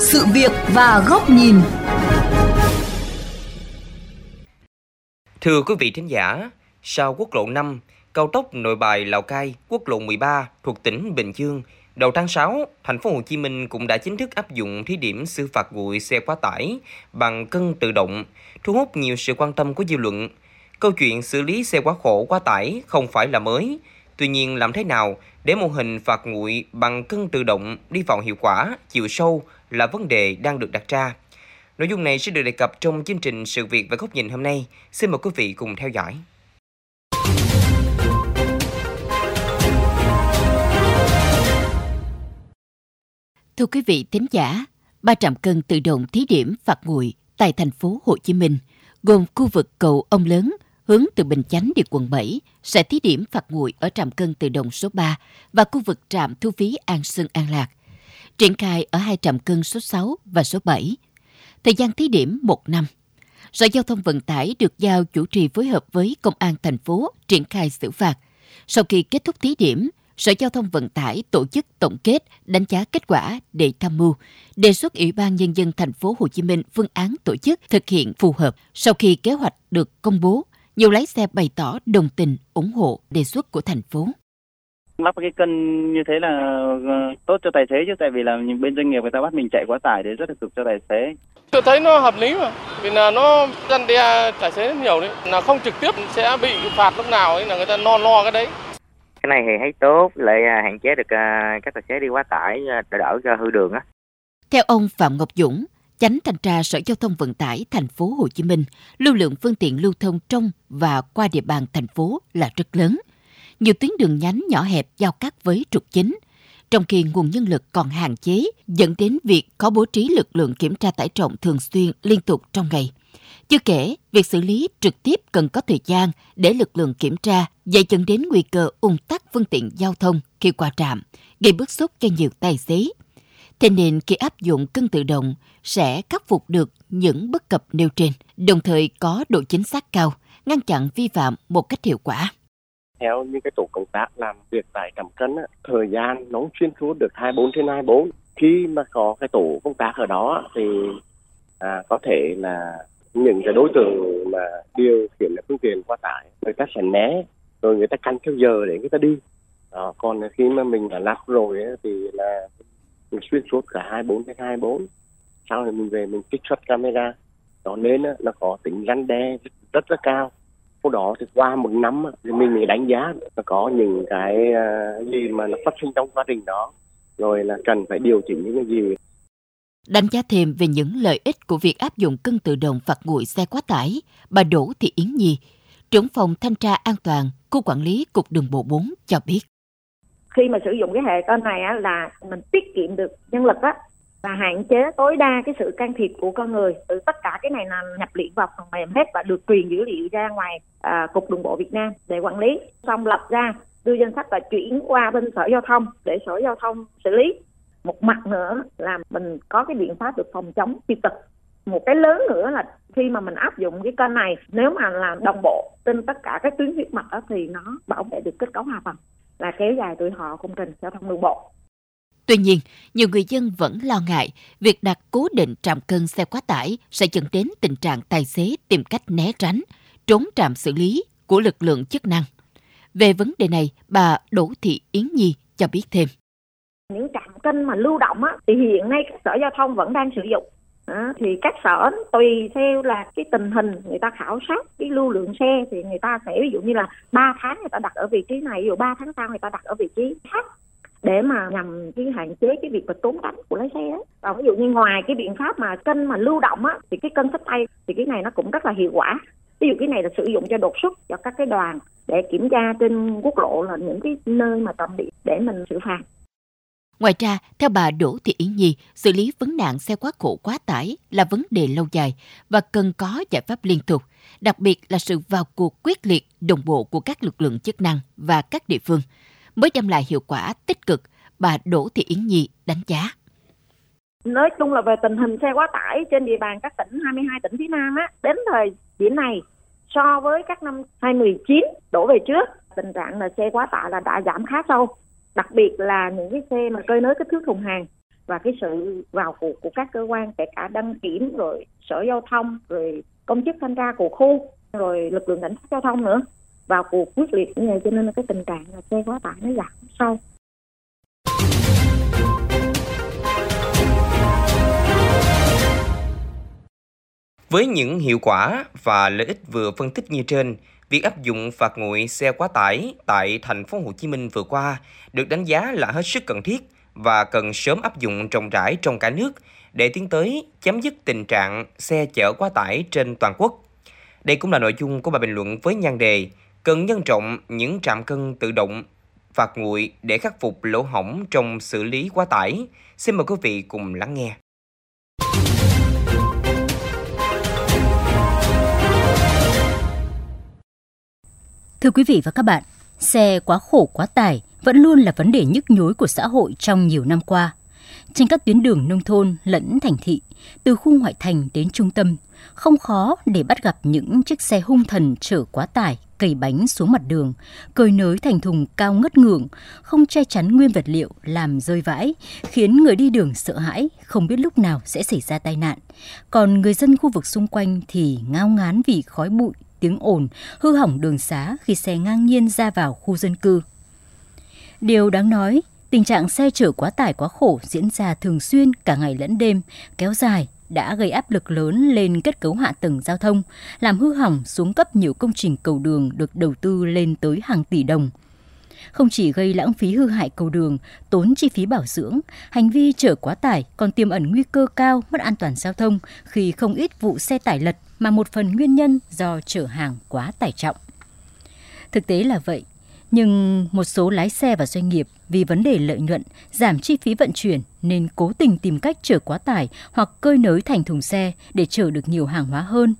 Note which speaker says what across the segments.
Speaker 1: sự việc và góc nhìn.
Speaker 2: Thưa quý vị thính giả, sau quốc lộ 5, cao tốc Nội Bài Lào Cai, quốc lộ 13 thuộc tỉnh Bình Dương, đầu tháng 6, thành phố Hồ Chí Minh cũng đã chính thức áp dụng thí điểm xử phạt nguội xe quá tải bằng cân tự động, thu hút nhiều sự quan tâm của dư luận. Câu chuyện xử lý xe quá khổ quá tải không phải là mới, Tuy nhiên làm thế nào để mô hình phạt nguội bằng cân tự động đi vào hiệu quả, chiều sâu là vấn đề đang được đặt ra. Nội dung này sẽ được đề cập trong chương trình Sự việc và góc nhìn hôm nay. Xin mời quý vị cùng theo dõi.
Speaker 3: Thưa quý vị thính giả, ba trạm cân tự động thí điểm phạt nguội tại thành phố Hồ Chí Minh, gồm khu vực cầu Ông Lớn, hướng từ Bình Chánh đi quận 7 sẽ thí điểm phạt nguội ở trạm cân tự động số 3 và khu vực trạm thu phí An Sơn An Lạc. Triển khai ở hai trạm cân số 6 và số 7. Thời gian thí điểm một năm. Sở Giao thông Vận tải được giao chủ trì phối hợp với Công an thành phố triển khai xử phạt. Sau khi kết thúc thí điểm, Sở Giao thông Vận tải tổ chức tổng kết, đánh giá kết quả để tham mưu, đề xuất Ủy ban Nhân dân thành phố Hồ Chí Minh phương án tổ chức thực hiện phù hợp. Sau khi kế hoạch được công bố, nhiều lái xe bày tỏ đồng tình, ủng hộ đề xuất của thành phố.
Speaker 4: Lắp cái cân như thế là ờ, tốt cho tài xế chứ tại vì là bên doanh nghiệp người ta bắt mình chạy quá tải thì rất là cực cho tài xế.
Speaker 5: Tôi thấy nó hợp lý mà, vì là nó răn đe tài xế rất nhiều đấy, là không trực tiếp sẽ bị phạt lúc nào ấy là người ta lo lo cái đấy.
Speaker 6: Cái này thì thấy tốt, lại à, hạn chế được à, các tài xế đi quá tải, à, đỡ đỡ cho hư đường á.
Speaker 3: Theo ông Phạm Ngọc Dũng, Chánh thanh tra Sở Giao thông Vận tải thành phố Hồ Chí Minh, lưu lượng phương tiện lưu thông trong và qua địa bàn thành phố là rất lớn. Nhiều tuyến đường nhánh nhỏ hẹp giao cắt với trục chính, trong khi nguồn nhân lực còn hạn chế, dẫn đến việc có bố trí lực lượng kiểm tra tải trọng thường xuyên liên tục trong ngày. Chưa kể, việc xử lý trực tiếp cần có thời gian để lực lượng kiểm tra, dễ dẫn đến nguy cơ ung tắc phương tiện giao thông khi qua trạm, gây bức xúc cho nhiều tài xế. Thế nên khi áp dụng cân tự động sẽ khắc phục được những bất cập nêu trên, đồng thời có độ chính xác cao, ngăn chặn vi phạm một cách hiệu quả.
Speaker 7: Theo những cái tổ công tác làm việc tại trạm cân, thời gian nó xuyên suốt được 24 trên 24. Khi mà có cái tổ công tác ở đó thì à, có thể là những cái đối tượng mà điều khiển phương tiện quá tải người ta sẽ né rồi người ta canh theo giờ để người ta đi à, còn khi mà mình đã lắp rồi ấy, thì là xuyên suốt cả 24 trên 24 sau này mình về mình trích xuất camera. Đó nên nó có tính răn đe rất, rất là cao. Sau đó thì qua một năm thì mình mới đánh giá nó có những cái à, gì mà nó phát sinh trong quá trình đó. Rồi là cần phải điều chỉnh những cái gì.
Speaker 3: Đánh giá thêm về những lợi ích của việc áp dụng cân tự động phạt nguội xe quá tải, bà Đỗ Thị Yến Nhi, trưởng phòng thanh tra an toàn, khu quản lý Cục Đường bộ 4 cho biết.
Speaker 8: Khi mà sử dụng cái hệ con này á, là mình tiết kiệm được nhân lực á, và hạn chế tối đa cái sự can thiệp của con người. Từ tất cả cái này là nhập liệu vào phần mềm hết và được truyền dữ liệu ra ngoài à, Cục Đường bộ Việt Nam để quản lý. Xong lập ra đưa danh sách và chuyển qua bên Sở Giao thông để Sở Giao thông xử lý một mặt nữa là mình có cái biện pháp được phòng chống tiêu cực một cái lớn nữa là khi mà mình áp dụng cái kênh này nếu mà làm đồng bộ trên tất cả các tuyến huyết mạch đó, thì nó bảo vệ được kết cấu hạ tầng là kéo dài tuổi thọ công trình giao thông đường bộ.
Speaker 3: Tuy nhiên, nhiều người dân vẫn lo ngại việc đặt cố định trạm cân xe quá tải sẽ dẫn đến tình trạng tài xế tìm cách né tránh, trốn trạm xử lý của lực lượng chức năng. Về vấn đề này, bà Đỗ Thị Yến Nhi cho biết thêm.
Speaker 8: Những trạm cân mà lưu động á thì hiện nay các sở giao thông vẫn đang sử dụng À, thì các sở tùy theo là cái tình hình người ta khảo sát cái lưu lượng xe thì người ta sẽ ví dụ như là 3 tháng người ta đặt ở vị trí này ví dụ 3 tháng sau người ta đặt ở vị trí khác để mà nhằm cái hạn chế cái việc mà trốn tránh của lái xe ấy. và ví dụ như ngoài cái biện pháp mà cân mà lưu động á thì cái cân sách tay thì cái này nó cũng rất là hiệu quả. Ví dụ cái này là sử dụng cho đột xuất cho các cái đoàn để kiểm tra trên quốc lộ là những cái nơi mà trọng điểm để mình xử phạt.
Speaker 3: Ngoài ra, theo bà Đỗ Thị Yến Nhi, xử lý vấn nạn xe quá khổ quá tải là vấn đề lâu dài và cần có giải pháp liên tục, đặc biệt là sự vào cuộc quyết liệt, đồng bộ của các lực lượng chức năng và các địa phương mới đem lại hiệu quả tích cực, bà Đỗ Thị Yến Nhi đánh giá.
Speaker 8: Nói chung là về tình hình xe quá tải trên địa bàn các tỉnh 22 tỉnh phía Nam á, đến thời điểm này so với các năm 2019 đổ về trước, tình trạng là xe quá tải là đã giảm khá sâu đặc biệt là những cái xe mà cơi nới kích thước thùng hàng và cái sự vào cuộc của các cơ quan kể cả đăng kiểm rồi sở giao thông rồi công chức thanh tra của khu rồi lực lượng cảnh sát giao thông nữa vào cuộc quyết liệt như vậy cho nên là cái tình trạng là xe quá tải nó giảm sâu.
Speaker 2: Với những hiệu quả và lợi ích vừa phân tích như trên, việc áp dụng phạt nguội xe quá tải tại thành phố Hồ Chí Minh vừa qua được đánh giá là hết sức cần thiết và cần sớm áp dụng rộng rãi trong cả nước để tiến tới chấm dứt tình trạng xe chở quá tải trên toàn quốc. Đây cũng là nội dung của bài bình luận với nhan đề cần nhân rộng những trạm cân tự động phạt nguội để khắc phục lỗ hỏng trong xử lý quá tải. Xin mời quý vị cùng lắng nghe.
Speaker 9: Thưa quý vị và các bạn, xe quá khổ quá tải vẫn luôn là vấn đề nhức nhối của xã hội trong nhiều năm qua. Trên các tuyến đường nông thôn lẫn thành thị, từ khu ngoại thành đến trung tâm, không khó để bắt gặp những chiếc xe hung thần chở quá tải, cầy bánh xuống mặt đường, cơi nới thành thùng cao ngất ngưỡng, không che chắn nguyên vật liệu làm rơi vãi, khiến người đi đường sợ hãi, không biết lúc nào sẽ xảy ra tai nạn. Còn người dân khu vực xung quanh thì ngao ngán vì khói bụi, tiếng ồn, hư hỏng đường xá khi xe ngang nhiên ra vào khu dân cư. Điều đáng nói, tình trạng xe chở quá tải quá khổ diễn ra thường xuyên cả ngày lẫn đêm, kéo dài đã gây áp lực lớn lên kết cấu hạ tầng giao thông, làm hư hỏng xuống cấp nhiều công trình cầu đường được đầu tư lên tới hàng tỷ đồng. Không chỉ gây lãng phí hư hại cầu đường, tốn chi phí bảo dưỡng, hành vi chở quá tải còn tiềm ẩn nguy cơ cao mất an toàn giao thông khi không ít vụ xe tải lật mà một phần nguyên nhân do chở hàng quá tải trọng. Thực tế là vậy, nhưng một số lái xe và doanh nghiệp vì vấn đề lợi nhuận, giảm chi phí vận chuyển nên cố tình tìm cách chở quá tải hoặc cơi nới thành thùng xe để chở được nhiều hàng hóa hơn.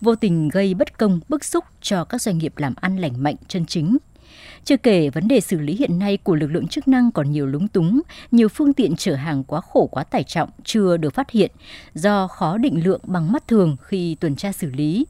Speaker 9: Vô tình gây bất công, bức xúc cho các doanh nghiệp làm ăn lành mạnh chân chính. Chưa kể vấn đề xử lý hiện nay của lực lượng chức năng còn nhiều lúng túng, nhiều phương tiện chở hàng quá khổ quá tải trọng chưa được phát hiện do khó định lượng bằng mắt thường khi tuần tra xử lý.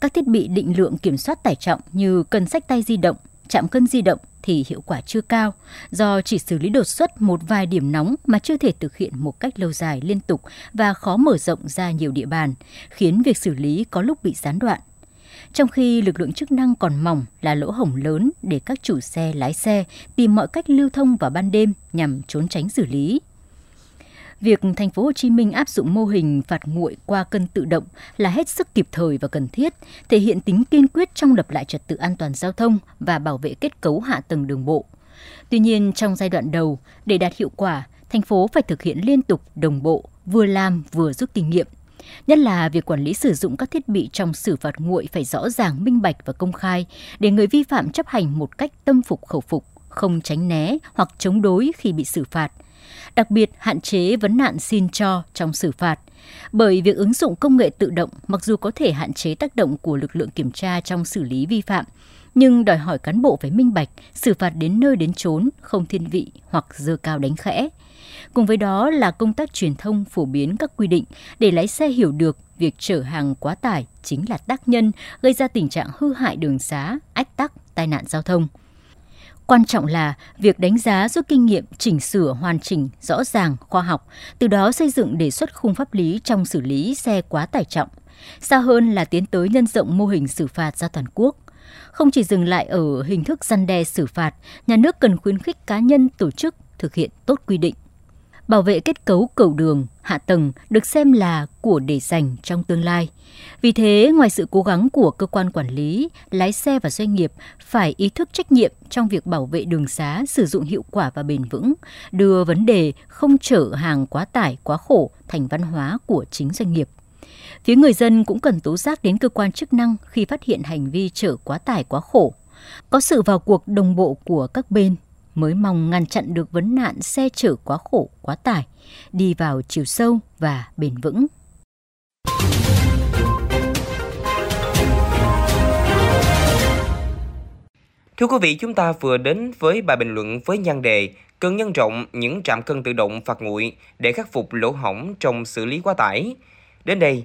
Speaker 9: Các thiết bị định lượng kiểm soát tải trọng như cân sách tay di động, chạm cân di động thì hiệu quả chưa cao do chỉ xử lý đột xuất một vài điểm nóng mà chưa thể thực hiện một cách lâu dài liên tục và khó mở rộng ra nhiều địa bàn, khiến việc xử lý có lúc bị gián đoạn. Trong khi lực lượng chức năng còn mỏng là lỗ hổng lớn để các chủ xe lái xe tìm mọi cách lưu thông vào ban đêm nhằm trốn tránh xử lý. Việc thành phố Hồ Chí Minh áp dụng mô hình phạt nguội qua cân tự động là hết sức kịp thời và cần thiết, thể hiện tính kiên quyết trong lập lại trật tự an toàn giao thông và bảo vệ kết cấu hạ tầng đường bộ. Tuy nhiên, trong giai đoạn đầu, để đạt hiệu quả, thành phố phải thực hiện liên tục đồng bộ, vừa làm vừa rút kinh nghiệm. Nhất là việc quản lý sử dụng các thiết bị trong xử phạt nguội phải rõ ràng, minh bạch và công khai để người vi phạm chấp hành một cách tâm phục khẩu phục, không tránh né hoặc chống đối khi bị xử phạt – đặc biệt hạn chế vấn nạn xin cho trong xử phạt. Bởi việc ứng dụng công nghệ tự động mặc dù có thể hạn chế tác động của lực lượng kiểm tra trong xử lý vi phạm, nhưng đòi hỏi cán bộ phải minh bạch, xử phạt đến nơi đến chốn, không thiên vị hoặc dơ cao đánh khẽ. Cùng với đó là công tác truyền thông phổ biến các quy định để lái xe hiểu được việc chở hàng quá tải chính là tác nhân gây ra tình trạng hư hại đường xá, ách tắc, tai nạn giao thông. Quan trọng là việc đánh giá rút kinh nghiệm chỉnh sửa hoàn chỉnh, rõ ràng, khoa học, từ đó xây dựng đề xuất khung pháp lý trong xử lý xe quá tải trọng. Xa hơn là tiến tới nhân rộng mô hình xử phạt ra toàn quốc. Không chỉ dừng lại ở hình thức răn đe xử phạt, nhà nước cần khuyến khích cá nhân tổ chức thực hiện tốt quy định bảo vệ kết cấu cầu đường, hạ tầng được xem là của để dành trong tương lai. Vì thế, ngoài sự cố gắng của cơ quan quản lý, lái xe và doanh nghiệp phải ý thức trách nhiệm trong việc bảo vệ đường xá sử dụng hiệu quả và bền vững, đưa vấn đề không chở hàng quá tải, quá khổ thành văn hóa của chính doanh nghiệp. Phía người dân cũng cần tố giác đến cơ quan chức năng khi phát hiện hành vi chở quá tải quá khổ. Có sự vào cuộc đồng bộ của các bên mới mong ngăn chặn được vấn nạn xe chở quá khổ, quá tải, đi vào chiều sâu và bền vững.
Speaker 2: Thưa quý vị, chúng ta vừa đến với bài bình luận với nhan đề cần nhân rộng những trạm cân tự động phạt nguội để khắc phục lỗ hỏng trong xử lý quá tải. Đến đây,